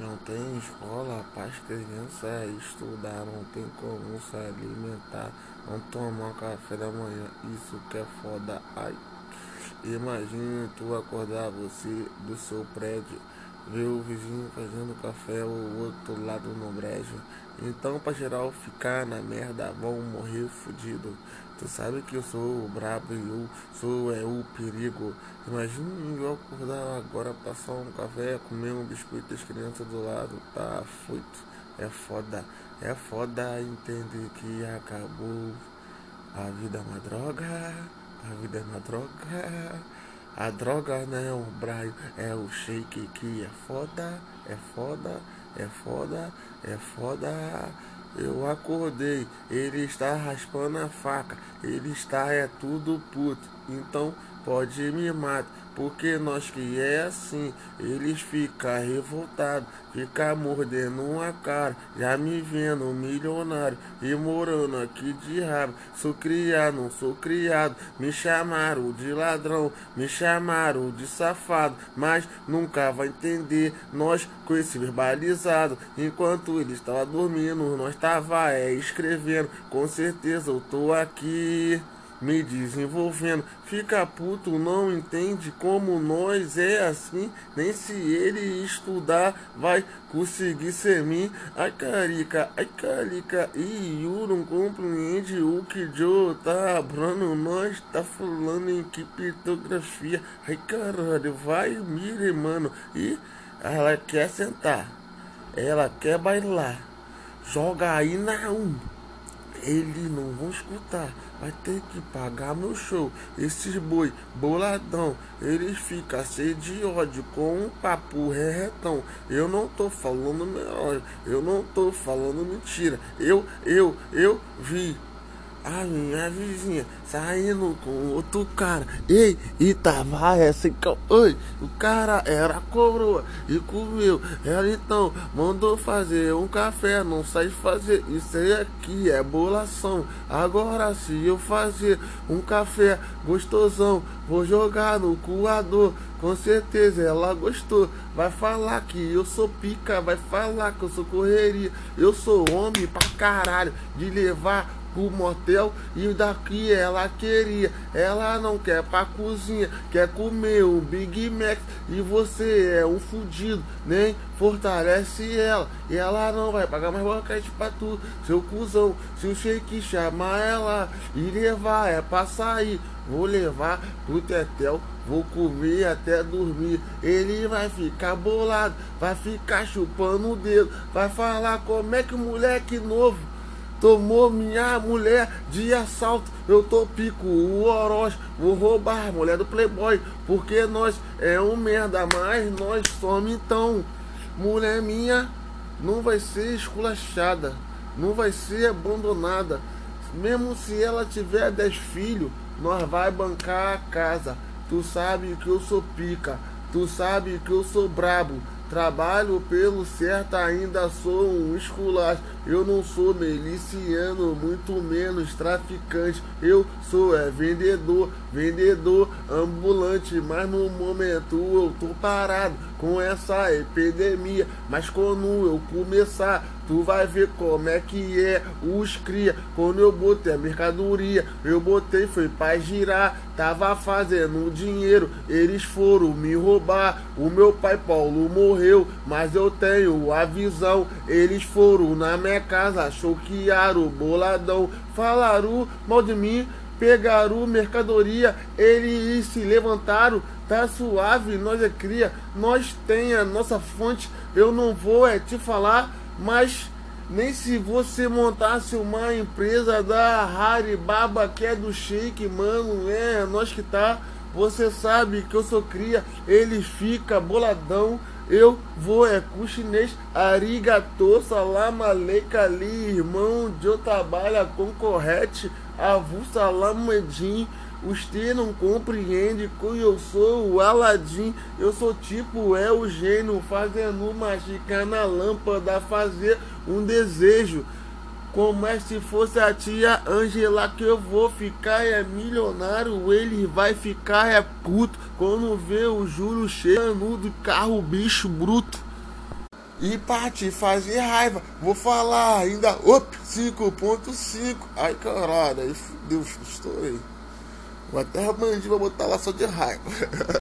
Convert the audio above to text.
Não tem escola para as crianças estudar, não tem como se alimentar, não tomar café da manhã, isso que é foda. Ai, imagine tu acordar você do seu prédio, ver o vizinho fazendo café, o outro lado no brejo. Então, pra geral ficar na merda, vão morrer fudido. Tu sabe que eu sou o brabo e eu sou é, o perigo. Imagina eu acordar agora, passar um café, comer um biscoito das crianças do lado. Tá feito. É foda. É foda entender que acabou. A vida é uma droga. A vida é uma droga. A droga não é o braio, é o shake que é foda, é foda, é foda, é foda. Eu acordei, ele está raspando a faca, ele está é tudo puto, então pode me matar, porque nós que é assim, eles ficam revoltados, fica mordendo uma cara, já me vendo milionário e morando aqui de rabo, sou criado, não sou criado, me chamaram de ladrão, me chamaram de safado, mas nunca vai entender, nós com esse verbalizado, enquanto ele estava dormindo, nós estava é, escrevendo, com certeza eu tô aqui me desenvolvendo. Fica puto, não entende como nós é assim, nem se ele estudar vai conseguir ser mim. Ai carica, ai carica, e eu não compreende o que Joe tá abrando, nós tá falando em que pitografia. Ai caralho, vai, mire, mano, e ela quer sentar, ela quer bailar, joga aí na um. Eles não vão escutar vai ter que pagar meu show. Esses boi boladão, eles ficam cheios de ódio com um papo reretão. Eu não tô falando melhor, eu não tô falando mentira. Eu, eu, eu vi a minha vizinha saindo com outro cara. Ei, e tava essa Oi, o cara era coroa e comeu. Ela então mandou fazer um café, não sai fazer. Isso aí aqui é bolação. Agora se eu fazer um café gostosão, vou jogar no coador. Com certeza ela gostou. Vai falar que eu sou pica, vai falar que eu sou correria. Eu sou homem pra caralho de levar pro motel e daqui ela queria. Ela não quer pra cozinha, quer comer o Big Mac e você é um fudido, nem fortalece ela. E ela não vai pagar mais boquete pra tu, seu cuzão. Se o shake chamar ela e levar é pra sair, vou levar pro tetel. Vou comer até dormir. Ele vai ficar bolado, vai ficar chupando o dedo, vai falar como é que o moleque novo tomou minha mulher de assalto. Eu tô pico o Oroz, vou roubar a mulher do Playboy, porque nós é um merda, mas nós somos então. Mulher minha não vai ser esculachada, não vai ser abandonada. Mesmo se ela tiver 10 filhos, nós vai bancar a casa. Tu sabe que eu sou pica, tu sabe que eu sou brabo. Trabalho pelo certo, ainda sou um esculacho. Eu não sou miliciano, muito menos traficante. Eu sou é vendedor, vendedor ambulante. Mas no momento eu tô parado com essa epidemia. Mas quando eu começar, tu vai ver como é que é os cria. Quando eu botei a mercadoria, eu botei foi pra girar. Tava fazendo dinheiro, eles foram me roubar. O meu pai Paulo morreu, mas eu tenho a visão. Eles foram na minha casa, choquearam, boladão, falaram mal de mim, pegaram mercadoria, eles se levantaram, tá suave, nós é cria, nós tem a nossa fonte, eu não vou é te falar, mas nem se você montasse uma empresa da Haribaba que é do Shake, mano, é nós que tá, você sabe que eu sou cria, ele fica boladão, eu vou é com chinês, arigato, salam ali, irmão, eu trabalho com correte, avu salam edim, você não compreende que eu sou o Aladim, eu sou tipo é o gênio, fazendo mágica na lâmpada, fazer um desejo. Como é se fosse a tia Angela que eu vou ficar é milionário, ele vai ficar é puto quando vê o juro cheio do carro bicho bruto. E pra te fazer raiva, vou falar ainda, op, 5.5. Ai caralho, aí fudeu, estourei. Vou até bandir, vou botar lá só de raiva.